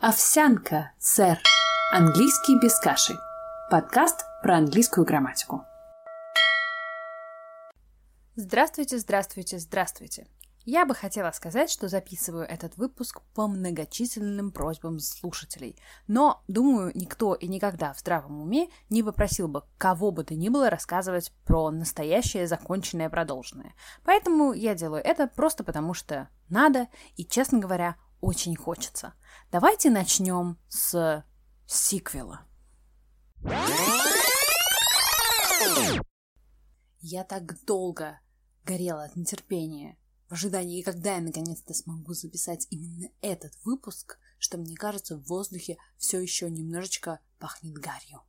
Овсянка, сэр. Английский без каши. Подкаст про английскую грамматику. Здравствуйте, здравствуйте, здравствуйте. Я бы хотела сказать, что записываю этот выпуск по многочисленным просьбам слушателей, но, думаю, никто и никогда в здравом уме не попросил бы кого бы то ни было рассказывать про настоящее, законченное, продолженное. Поэтому я делаю это просто потому, что надо и, честно говоря, очень хочется. Давайте начнем с сиквела. Я так долго горела от нетерпения в ожидании, когда я наконец-то смогу записать именно этот выпуск, что мне кажется, в воздухе все еще немножечко пахнет гарью.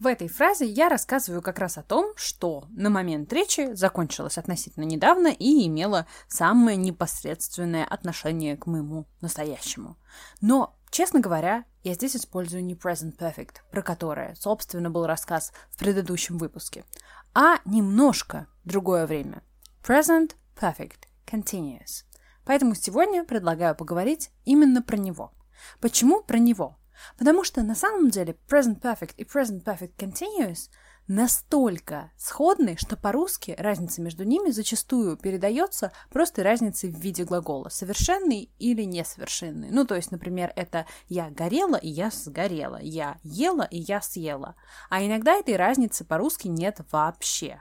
В этой фразе я рассказываю как раз о том, что на момент речи закончилась относительно недавно и имела самое непосредственное отношение к моему настоящему. Но, честно говоря, я здесь использую не present perfect, про которое, собственно, был рассказ в предыдущем выпуске, а немножко другое время. Present perfect continuous. Поэтому сегодня предлагаю поговорить именно про него. Почему про него? Потому что на самом деле present perfect и present perfect continuous настолько сходны, что по-русски разница между ними зачастую передается просто разницей в виде глагола совершенный или несовершенный. Ну, то есть, например, это я горела и я сгорела, я ела и я съела. А иногда этой разницы по-русски нет вообще.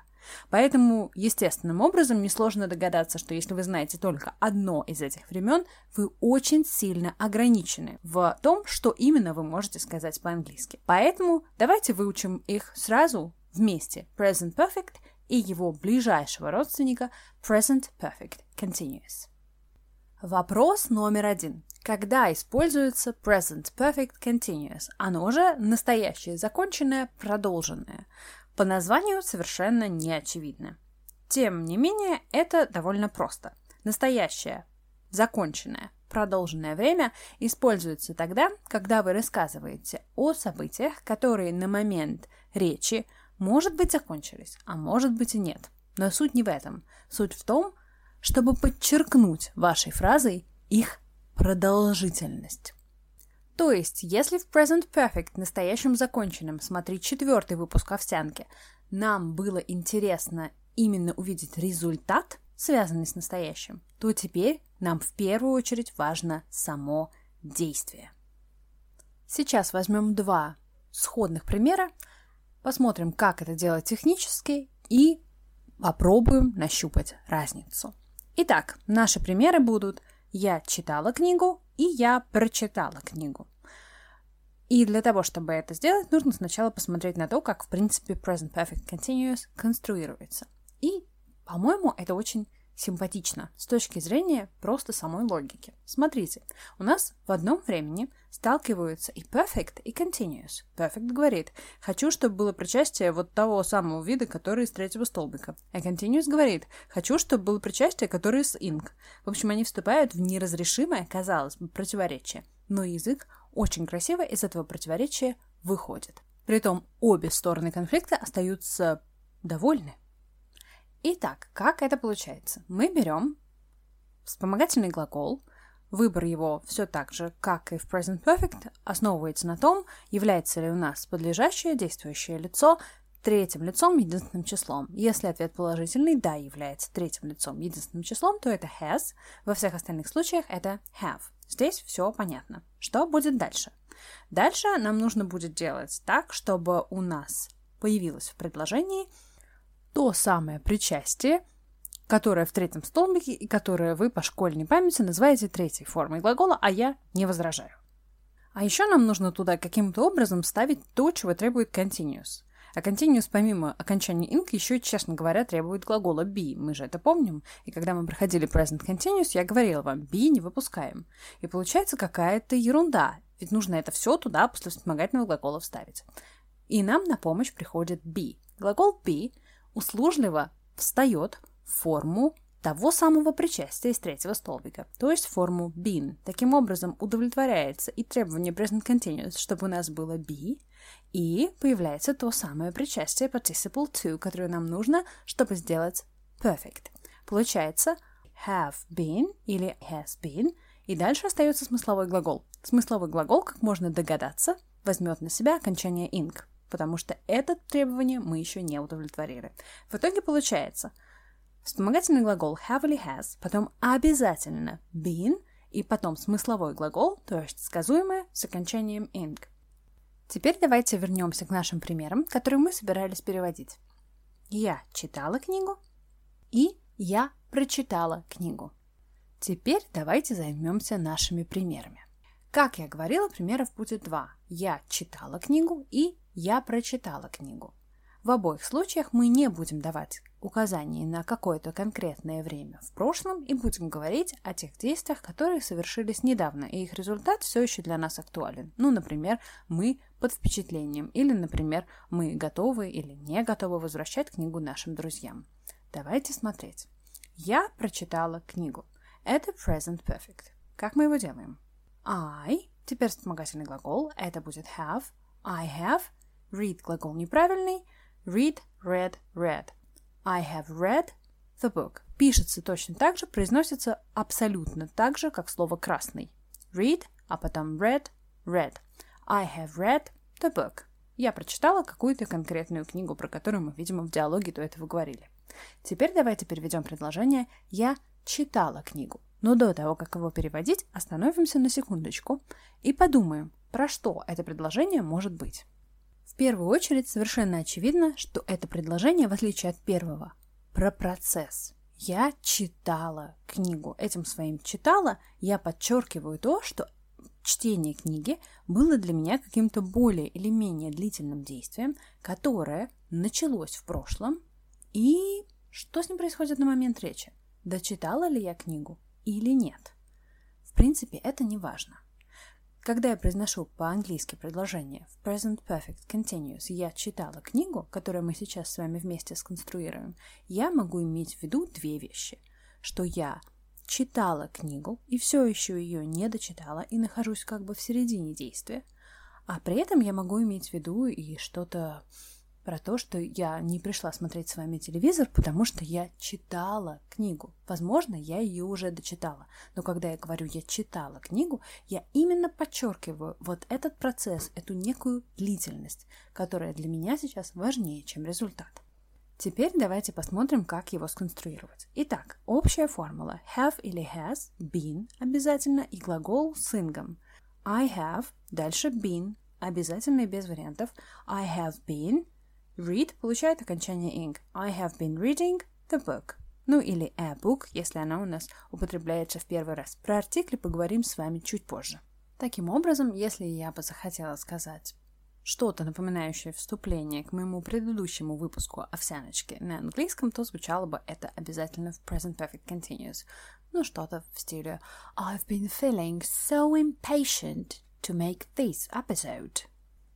Поэтому естественным образом несложно догадаться, что если вы знаете только одно из этих времен, вы очень сильно ограничены в том, что именно вы можете сказать по-английски. Поэтому давайте выучим их сразу вместе. Present Perfect и его ближайшего родственника Present Perfect Continuous. Вопрос номер один. Когда используется Present Perfect Continuous? Оно же настоящее, законченное, продолженное по названию совершенно не очевидно. Тем не менее, это довольно просто. Настоящее, законченное, продолженное время используется тогда, когда вы рассказываете о событиях, которые на момент речи, может быть, закончились, а может быть и нет. Но суть не в этом. Суть в том, чтобы подчеркнуть вашей фразой их продолжительность. То есть, если в Present Perfect, настоящем законченном, смотри четвертый выпуск овсянки, нам было интересно именно увидеть результат, связанный с настоящим, то теперь нам в первую очередь важно само действие. Сейчас возьмем два сходных примера, посмотрим, как это делать технически и попробуем нащупать разницу. Итак, наши примеры будут «я читала книгу» и «я прочитала книгу». И для того, чтобы это сделать, нужно сначала посмотреть на то, как, в принципе, Present Perfect Continuous конструируется. И, по-моему, это очень симпатично с точки зрения просто самой логики. Смотрите, у нас в одном времени сталкиваются и perfect, и continuous. Perfect говорит, хочу, чтобы было причастие вот того самого вида, который из третьего столбика. А continuous говорит, хочу, чтобы было причастие, которое из ink. В общем, они вступают в неразрешимое, казалось бы, противоречие. Но язык очень красиво из этого противоречия выходит. Притом обе стороны конфликта остаются довольны. Итак, как это получается? Мы берем вспомогательный глагол, выбор его все так же, как и в Present Perfect, основывается на том, является ли у нас подлежащее действующее лицо третьим лицом единственным числом. Если ответ положительный, да, является третьим лицом единственным числом, то это has, во всех остальных случаях это have. Здесь все понятно. Что будет дальше? Дальше нам нужно будет делать так, чтобы у нас появилось в предложении то самое причастие, которое в третьем столбике и которое вы по школьной памяти называете третьей формой глагола, а я не возражаю. А еще нам нужно туда каким-то образом ставить то, чего требует continuous. А continuous помимо окончания ing еще, честно говоря, требует глагола be. Мы же это помним. И когда мы проходили present continuous, я говорила вам, be не выпускаем. И получается какая-то ерунда. Ведь нужно это все туда после вспомогательного глагола вставить. И нам на помощь приходит be. Глагол be услужливо встает в форму того самого причастия из третьего столбика, то есть форму been. Таким образом, удовлетворяется и требование present continuous, чтобы у нас было be, и появляется то самое причастие participle to, которое нам нужно, чтобы сделать perfect. Получается have been или has been, и дальше остается смысловой глагол Смысловой глагол, как можно догадаться, возьмет на себя окончание ing, потому что это требование мы еще не удовлетворили. В итоге получается вспомогательный глагол have или has, потом обязательно been, и потом смысловой глагол, то есть сказуемое с окончанием ing. Теперь давайте вернемся к нашим примерам, которые мы собирались переводить. Я читала книгу и я прочитала книгу. Теперь давайте займемся нашими примерами. Как я говорила, примеров будет два. Я читала книгу и я прочитала книгу. В обоих случаях мы не будем давать указаний на какое-то конкретное время в прошлом и будем говорить о тех действиях, которые совершились недавно, и их результат все еще для нас актуален. Ну, например, мы под впечатлением, или, например, мы готовы или не готовы возвращать книгу нашим друзьям. Давайте смотреть. Я прочитала книгу. Это present perfect. Как мы его делаем? I, теперь вспомогательный глагол, это будет have, I have, read глагол неправильный, read, read, read. I have read the book. Пишется точно так же, произносится абсолютно так же, как слово красный. Read, а потом read, read. I have read the book. Я прочитала какую-то конкретную книгу, про которую мы, видимо, в диалоге до этого говорили. Теперь давайте переведем предложение «Я читала книгу». Но до того, как его переводить, остановимся на секундочку и подумаем, про что это предложение может быть. В первую очередь совершенно очевидно, что это предложение, в отличие от первого, про процесс. Я читала книгу. Этим своим читала я подчеркиваю то, что чтение книги было для меня каким-то более или менее длительным действием, которое началось в прошлом. И что с ним происходит на момент речи? Дочитала ли я книгу или нет? В принципе, это не важно. Когда я произношу по-английски предложение в present perfect continuous «я читала книгу», которую мы сейчас с вами вместе сконструируем, я могу иметь в виду две вещи. Что я читала книгу и все еще ее не дочитала и нахожусь как бы в середине действия, а при этом я могу иметь в виду и что-то про то, что я не пришла смотреть с вами телевизор, потому что я читала книгу. Возможно, я ее уже дочитала, но когда я говорю «я читала книгу», я именно подчеркиваю вот этот процесс, эту некую длительность, которая для меня сейчас важнее, чем результат. Теперь давайте посмотрим, как его сконструировать. Итак, общая формула have или has, been обязательно и глагол с ингом. I have, дальше been, обязательно и без вариантов. I have been, Read получает окончание ing. I have been reading the book. Ну или a book, если она у нас употребляется в первый раз. Про артикли поговорим с вами чуть позже. Таким образом, если я бы захотела сказать что-то напоминающее вступление к моему предыдущему выпуску овсяночки на английском, то звучало бы это обязательно в present perfect continuous. Ну, что-то в стиле I've been feeling so impatient to make this episode.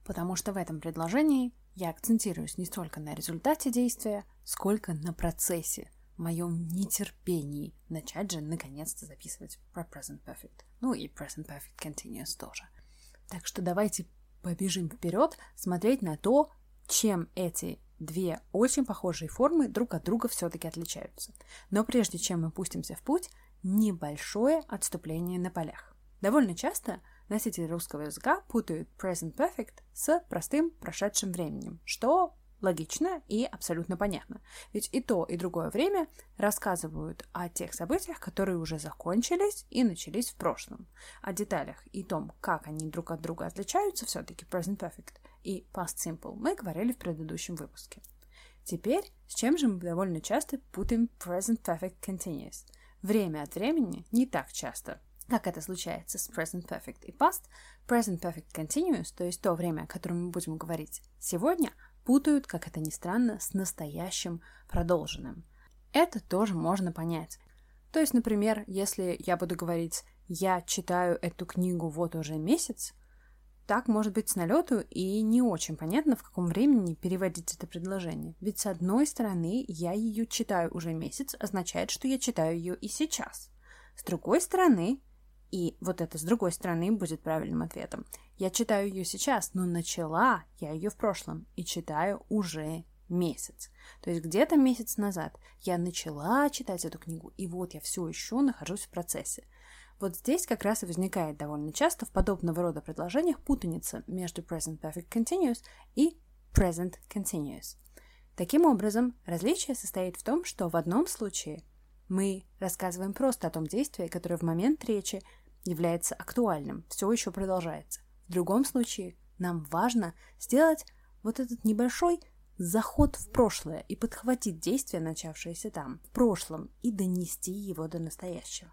Потому что в этом предложении я акцентируюсь не столько на результате действия, сколько на процессе, моем нетерпении начать же наконец-то записывать про Present Perfect. Ну и Present Perfect Continuous тоже. Так что давайте побежим вперед смотреть на то, чем эти две очень похожие формы друг от друга все-таки отличаются. Но прежде чем мы пустимся в путь, небольшое отступление на полях. Довольно часто Носители русского языка путают present perfect с простым прошедшим временем, что логично и абсолютно понятно. Ведь и то, и другое время рассказывают о тех событиях, которые уже закончились и начались в прошлом. О деталях и том, как они друг от друга отличаются, все-таки present perfect и past simple, мы говорили в предыдущем выпуске. Теперь, с чем же мы довольно часто путаем present perfect continuous? Время от времени не так часто, как это случается с present perfect и past, present perfect continuous, то есть то время, о котором мы будем говорить сегодня, путают, как это ни странно, с настоящим продолженным. Это тоже можно понять. То есть, например, если я буду говорить «я читаю эту книгу вот уже месяц», так может быть с налету и не очень понятно, в каком времени переводить это предложение. Ведь с одной стороны, я ее читаю уже месяц, означает, что я читаю ее и сейчас. С другой стороны, и вот это с другой стороны будет правильным ответом. Я читаю ее сейчас, но начала я ее в прошлом и читаю уже месяц. То есть где-то месяц назад я начала читать эту книгу, и вот я все еще нахожусь в процессе. Вот здесь как раз и возникает довольно часто в подобного рода предложениях путаница между present perfect continuous и present continuous. Таким образом, различие состоит в том, что в одном случае мы рассказываем просто о том действии, которое в момент речи является актуальным, все еще продолжается. В другом случае нам важно сделать вот этот небольшой заход в прошлое и подхватить действие, начавшееся там, в прошлом, и донести его до настоящего.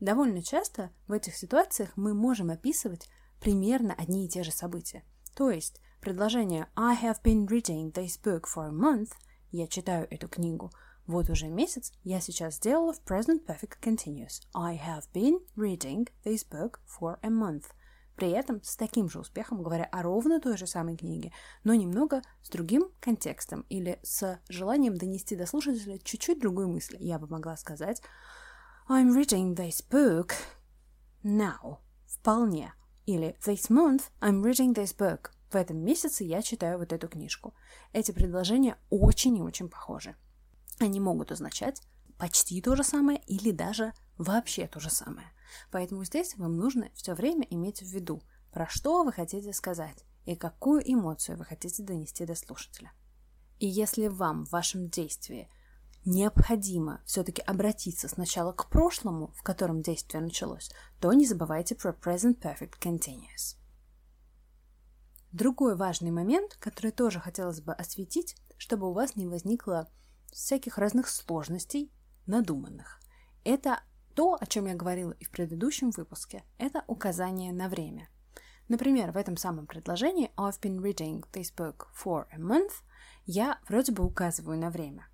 Довольно часто в этих ситуациях мы можем описывать примерно одни и те же события. То есть предложение I have been reading this book for a month, я читаю эту книгу, вот уже месяц, я сейчас сделала в present perfect continuous. I have been reading this book for a month – при этом с таким же успехом, говоря о ровно той же самой книге, но немного с другим контекстом или с желанием донести до слушателя чуть-чуть другую мысль. Я бы могла сказать I'm reading this book now. Вполне. Или This month I'm reading this book. В этом месяце я читаю вот эту книжку. Эти предложения очень и очень похожи. Они могут означать почти то же самое или даже вообще то же самое. Поэтому здесь вам нужно все время иметь в виду, про что вы хотите сказать и какую эмоцию вы хотите донести до слушателя. И если вам в вашем действии необходимо все-таки обратиться сначала к прошлому, в котором действие началось, то не забывайте про present perfect continuous. Другой важный момент, который тоже хотелось бы осветить, чтобы у вас не возникло всяких разных сложностей надуманных. Это то, о чем я говорила и в предыдущем выпуске, это указание на время. Например, в этом самом предложении I've been reading this book for a month я вроде бы указываю на время.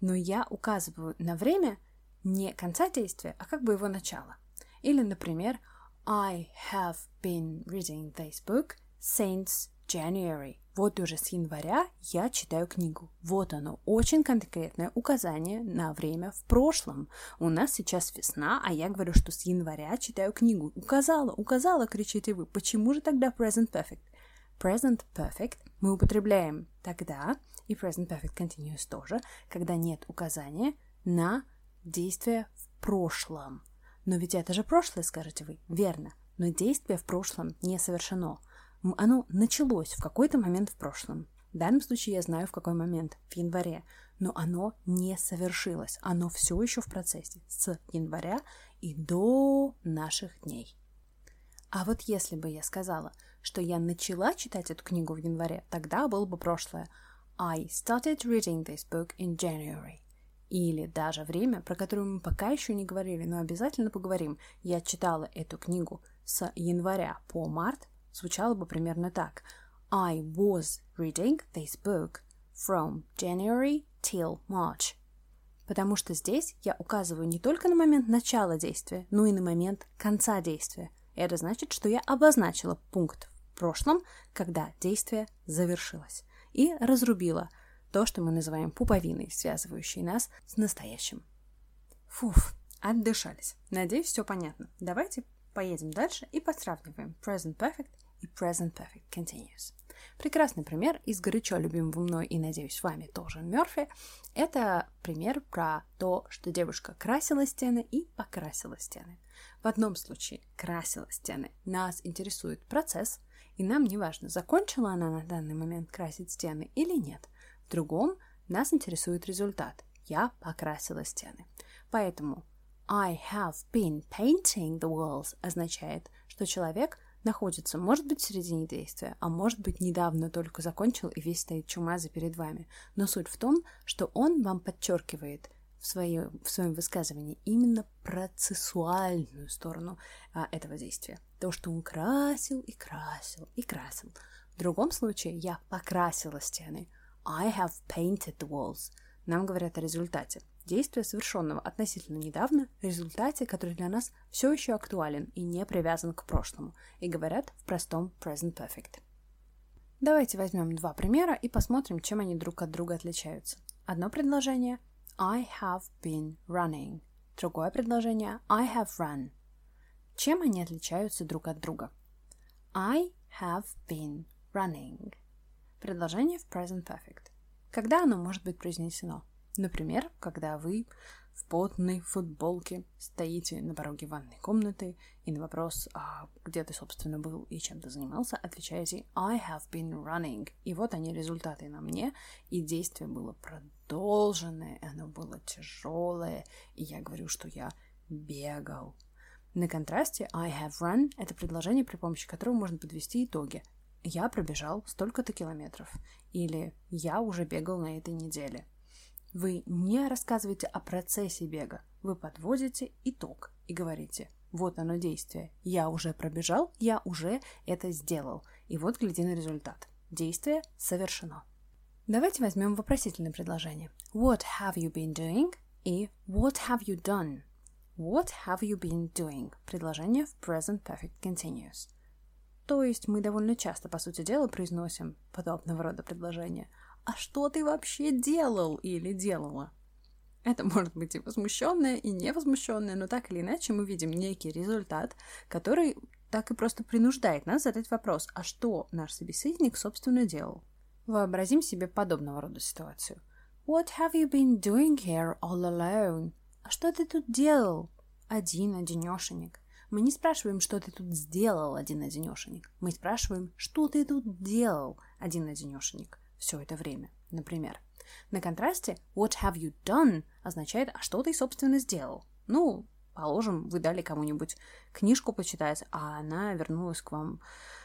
Но я указываю на время не конца действия, а как бы его начала. Или, например, I have been reading this book since January. Вот уже с января я читаю книгу. Вот оно, очень конкретное указание на время в прошлом. У нас сейчас весна, а я говорю, что с января читаю книгу. Указала, указала, кричите вы. Почему же тогда present perfect? Present perfect мы употребляем тогда, и present perfect continuous тоже, когда нет указания на действие в прошлом. Но ведь это же прошлое, скажете вы. Верно. Но действие в прошлом не совершено оно началось в какой-то момент в прошлом. В данном случае я знаю, в какой момент, в январе, но оно не совершилось, оно все еще в процессе с января и до наших дней. А вот если бы я сказала, что я начала читать эту книгу в январе, тогда было бы прошлое. I started reading this book in January. Или даже время, про которое мы пока еще не говорили, но обязательно поговорим. Я читала эту книгу с января по март звучало бы примерно так. I was reading this book from January till March. Потому что здесь я указываю не только на момент начала действия, но и на момент конца действия. Это значит, что я обозначила пункт в прошлом, когда действие завершилось, и разрубила то, что мы называем пуповиной, связывающей нас с настоящим. Фуф, отдышались. Надеюсь, все понятно. Давайте поедем дальше и посравниваем present perfect и present perfect continuous. Прекрасный пример из горячо любимого мной и, надеюсь, вами тоже Мерфи. Это пример про то, что девушка красила стены и покрасила стены. В одном случае красила стены. Нас интересует процесс, и нам не важно, закончила она на данный момент красить стены или нет. В другом нас интересует результат. Я покрасила стены. Поэтому I have been painting the walls означает, что человек находится, может быть, в середине действия, а может быть, недавно только закончил и весь стоит чумазый перед вами. Но суть в том, что он вам подчеркивает в, свое, в своем высказывании именно процессуальную сторону а, этого действия. То, что он красил и красил и красил. В другом случае я покрасила стены. I have painted the walls. Нам говорят о результате действия, совершенного относительно недавно, результате, который для нас все еще актуален и не привязан к прошлому, и говорят в простом present perfect. Давайте возьмем два примера и посмотрим, чем они друг от друга отличаются. Одно предложение I have been running. Другое предложение I have run. Чем они отличаются друг от друга? I have been running. Предложение в present perfect. Когда оно может быть произнесено? Например, когда вы в потной футболке стоите на пороге ванной комнаты и на вопрос, а где ты, собственно, был и чем ты занимался, отвечаете I have been running. И вот они результаты на мне, и действие было продолженное, оно было тяжелое, и я говорю, что я бегал. На контрасте I have run — это предложение, при помощи которого можно подвести итоги. Я пробежал столько-то километров. Или я уже бегал на этой неделе. Вы не рассказываете о процессе бега, вы подводите итог и говорите, вот оно действие, я уже пробежал, я уже это сделал, и вот гляди на результат. Действие совершено. Давайте возьмем вопросительное предложение. What have you been doing? И what have you done? What have you been doing? Предложение в present perfect continuous. То есть мы довольно часто, по сути дела, произносим подобного рода предложения – а что ты вообще делал или делала? Это может быть и возмущенное, и невозмущенное, но так или иначе мы видим некий результат, который так и просто принуждает нас задать вопрос, а что наш собеседник, собственно, делал? Вообразим себе подобного рода ситуацию. What have you been doing here all alone? А что ты тут делал? Один, одинешенек. Мы не спрашиваем, что ты тут сделал, один-одинешенек. Мы спрашиваем, что ты тут делал, один-одинешенек все это время, например. На контрасте what have you done означает, а что ты, собственно, сделал? Ну, положим, вы дали кому-нибудь книжку почитать, а она вернулась к вам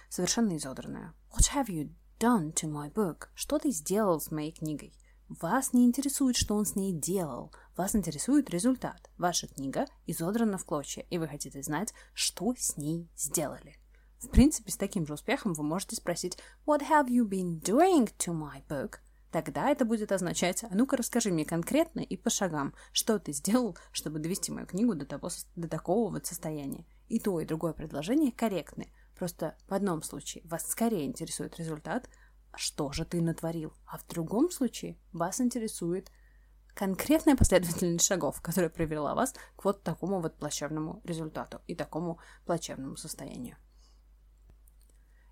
совершенно изодранная. What have you done to my book? Что ты сделал с моей книгой? Вас не интересует, что он с ней делал. Вас интересует результат. Ваша книга изодрана в клочья, и вы хотите знать, что с ней сделали. В принципе, с таким же успехом вы можете спросить «What have you been doing to my book?» Тогда это будет означать «А ну-ка расскажи мне конкретно и по шагам, что ты сделал, чтобы довести мою книгу до, того, до такого вот состояния». И то, и другое предложение корректны. Просто в одном случае вас скорее интересует результат, что же ты натворил, а в другом случае вас интересует конкретная последовательность шагов, которая привела вас к вот такому вот плачевному результату и такому плачевному состоянию.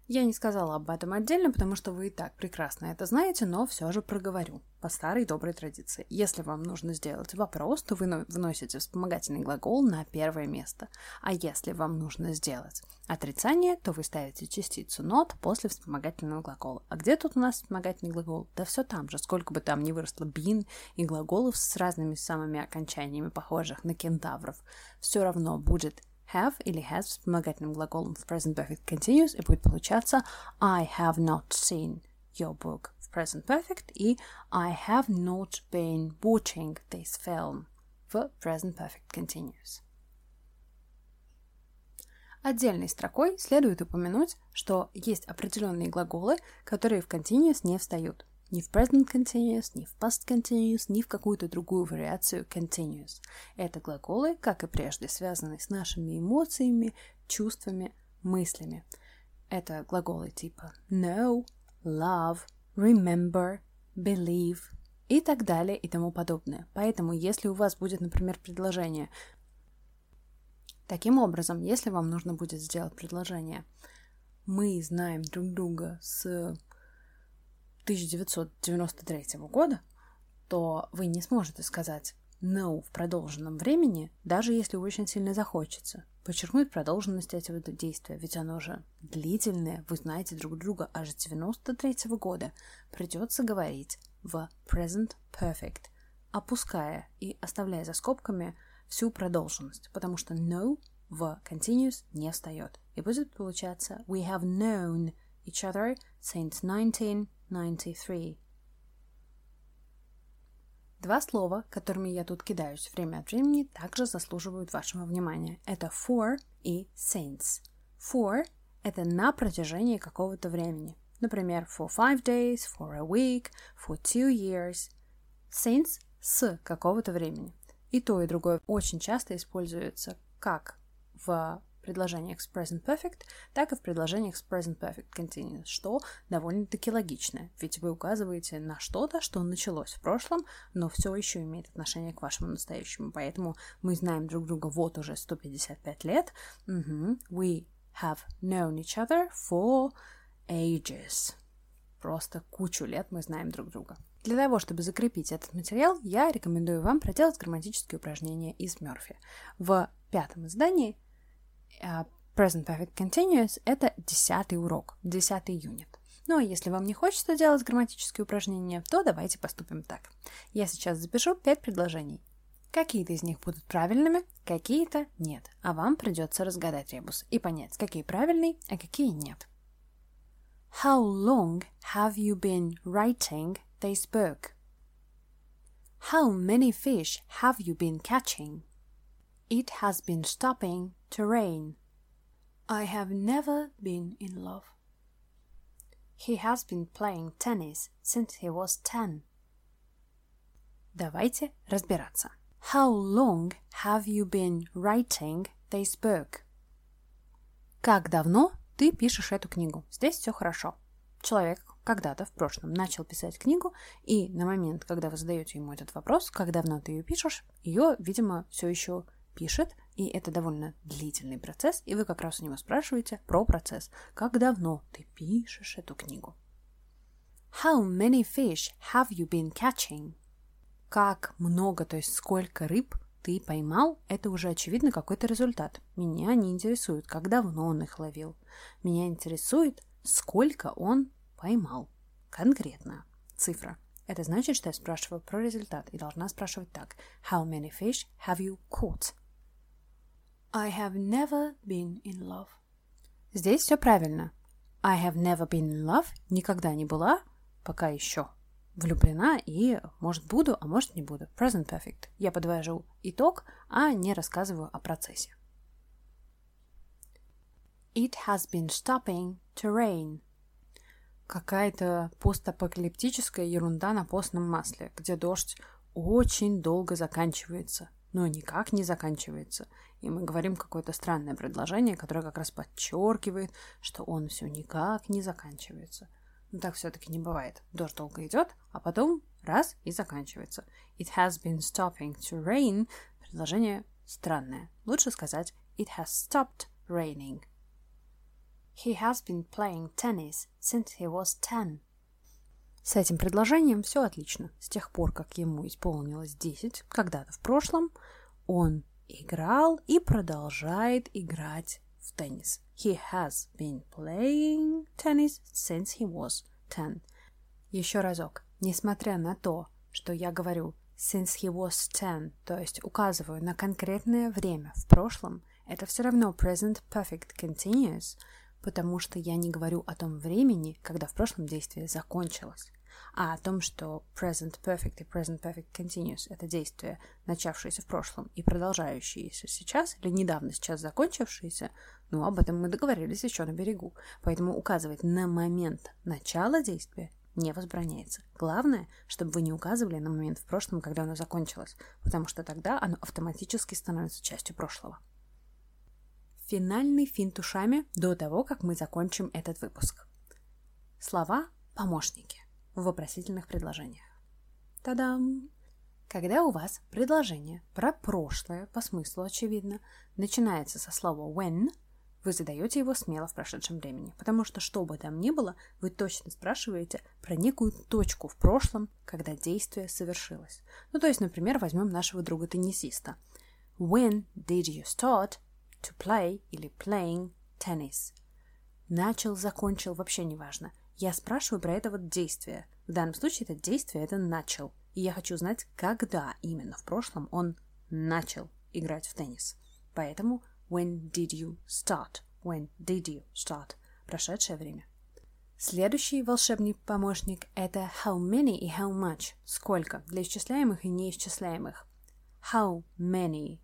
Я не сказала об этом отдельно, потому что вы и так прекрасно это знаете, но все же проговорю по старой доброй традиции. Если вам нужно сделать вопрос, то вы вносите вспомогательный глагол на первое место. А если вам нужно сделать отрицание, то вы ставите частицу not после вспомогательного глагола. А где тут у нас вспомогательный глагол? Да все там же. Сколько бы там ни выросло been и глаголов с разными самыми окончаниями, похожих на кентавров, все равно будет have или has вспомогательным глаголом в present perfect continuous и будет получаться I have not seen your book в present perfect и I have not been watching this film в present perfect continuous. Отдельной строкой следует упомянуть, что есть определенные глаголы, которые в continuous не встают – ни в present continuous, ни в past continuous, ни в какую-то другую вариацию continuous. Это глаголы, как и прежде, связанные с нашими эмоциями, чувствами, мыслями. Это глаголы типа know, love, remember, believe и так далее и тому подобное. Поэтому, если у вас будет, например, предложение Таким образом, если вам нужно будет сделать предложение «Мы знаем друг друга с 1993 года, то вы не сможете сказать no в продолженном времени, даже если очень сильно захочется. Подчеркнуть продолженность этого действия, ведь оно же длительное, вы знаете друг друга аж с 93 года. Придется говорить в present perfect, опуская и оставляя за скобками всю продолженность, потому что no в continuous не встает. И будет получаться we have known each other since 19 93. Два слова, которыми я тут кидаюсь время от времени, также заслуживают вашего внимания. Это for и since. For – это на протяжении какого-то времени. Например, for five days, for a week, for two years. Since – с какого-то времени. И то, и другое очень часто используется как в предложениях с present perfect, так и в предложениях с present perfect continuous, что довольно-таки логично, ведь вы указываете на что-то, что началось в прошлом, но все еще имеет отношение к вашему настоящему. Поэтому мы знаем друг друга вот уже 155 лет. Mm-hmm. We have known each other for ages. Просто кучу лет мы знаем друг друга. Для того, чтобы закрепить этот материал, я рекомендую вам проделать грамматические упражнения из Мёрфи. В пятом издании Present Perfect Continuous — это десятый урок, десятый юнит. Ну а если вам не хочется делать грамматические упражнения, то давайте поступим так. Я сейчас запишу пять предложений. Какие-то из них будут правильными, какие-то нет, а вам придется разгадать ребус и понять, какие правильные, а какие нет. How long have you been writing this book? How many fish have you been catching? It has been stopping to rain. I have never been in love. He has been playing tennis since he was ten. Давайте разбираться. How long have you been writing this book? Как давно ты пишешь эту книгу? Здесь все хорошо. Человек когда-то в прошлом начал писать книгу, и на момент, когда вы задаете ему этот вопрос, как давно ты ее пишешь, ее, видимо, все еще пишет, и это довольно длительный процесс, и вы как раз у него спрашиваете про процесс. Как давно ты пишешь эту книгу? How many fish have you been catching? Как много, то есть сколько рыб ты поймал, это уже очевидно какой-то результат. Меня не интересует, как давно он их ловил. Меня интересует, сколько он поймал. Конкретно. Цифра. Это значит, что я спрашиваю про результат и должна спрашивать так. How many fish have you caught? I have never been in love. Здесь все правильно. I have never been in love. Никогда не была, пока еще влюблена и, может, буду, а может, не буду. Present perfect. Я подвожу итог, а не рассказываю о процессе. It has been stopping to rain. Какая-то постапокалиптическая ерунда на постном масле, где дождь очень долго заканчивается, но никак не заканчивается и мы говорим какое-то странное предложение, которое как раз подчеркивает, что он все никак не заканчивается. Но так все-таки не бывает. Дождь долго идет, а потом раз и заканчивается. It has been stopping to rain. Предложение странное. Лучше сказать It has stopped raining. He has been playing tennis since he was ten. С этим предложением все отлично. С тех пор, как ему исполнилось 10, когда-то в прошлом, он играл и продолжает играть в теннис. He has been playing tennis since he was ten. Еще разок. Несмотря на то, что я говорю since he was ten, то есть указываю на конкретное время в прошлом, это все равно present perfect continuous, потому что я не говорю о том времени, когда в прошлом действие закончилось а о том, что present perfect и present perfect continuous — это действия, начавшиеся в прошлом и продолжающиеся сейчас или недавно сейчас закончившиеся, ну, об этом мы договорились еще на берегу. Поэтому указывать на момент начала действия не возбраняется. Главное, чтобы вы не указывали на момент в прошлом, когда оно закончилось, потому что тогда оно автоматически становится частью прошлого. Финальный финт ушами до того, как мы закончим этот выпуск. Слова помощники в вопросительных предложениях. Та-дам! Когда у вас предложение про прошлое, по смыслу очевидно, начинается со слова when, вы задаете его смело в прошедшем времени, потому что что бы там ни было, вы точно спрашиваете про некую точку в прошлом, когда действие совершилось. Ну, то есть, например, возьмем нашего друга-теннисиста. When did you start to play или playing tennis? Начал, закончил, вообще не важно. Я спрашиваю про это вот действие. В данном случае это действие это начал. И я хочу знать, когда именно в прошлом он начал играть в теннис. Поэтому when did you start? When did you start? Прошедшее время. Следующий волшебный помощник – это how many и how much – сколько для исчисляемых и неисчисляемых. How many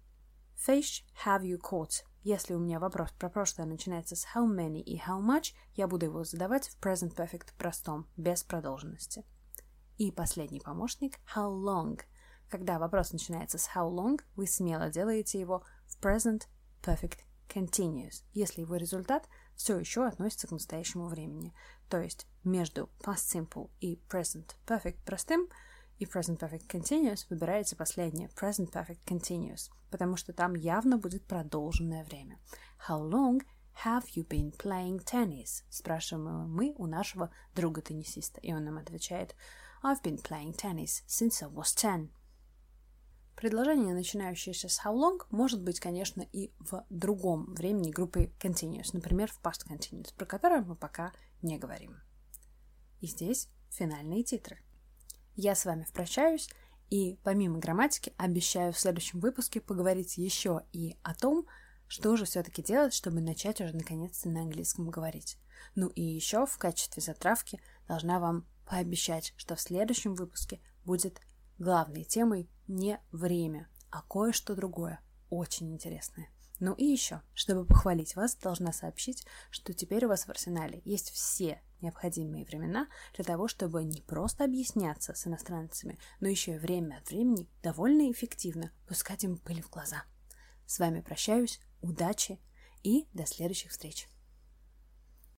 fish have you caught? Если у меня вопрос про прошлое начинается с how many и how much, я буду его задавать в present perfect простом, без продолженности. И последний помощник how long. Когда вопрос начинается с how long, вы смело делаете его в present perfect continuous, если его результат все еще относится к настоящему времени. То есть между past simple и present perfect простым – и Present Perfect Continuous выбираете последнее Present Perfect Continuous, потому что там явно будет продолженное время. How long have you been playing tennis? Спрашиваем мы у нашего друга-теннисиста, и он нам отвечает I've been playing tennis since I was ten. Предложение, начинающееся с how long, может быть, конечно, и в другом времени группы continuous, например, в past continuous, про которое мы пока не говорим. И здесь финальные титры. Я с вами прощаюсь, и помимо грамматики обещаю в следующем выпуске поговорить еще и о том, что же все-таки делать, чтобы начать уже наконец-то на английском говорить. Ну и еще в качестве затравки должна вам пообещать, что в следующем выпуске будет главной темой не время, а кое-что другое, очень интересное. Ну и еще, чтобы похвалить вас, должна сообщить, что теперь у вас в арсенале есть все необходимые времена для того, чтобы не просто объясняться с иностранцами, но еще и время от времени довольно эффективно пускать им пыль в глаза. С вами прощаюсь, удачи и до следующих встреч!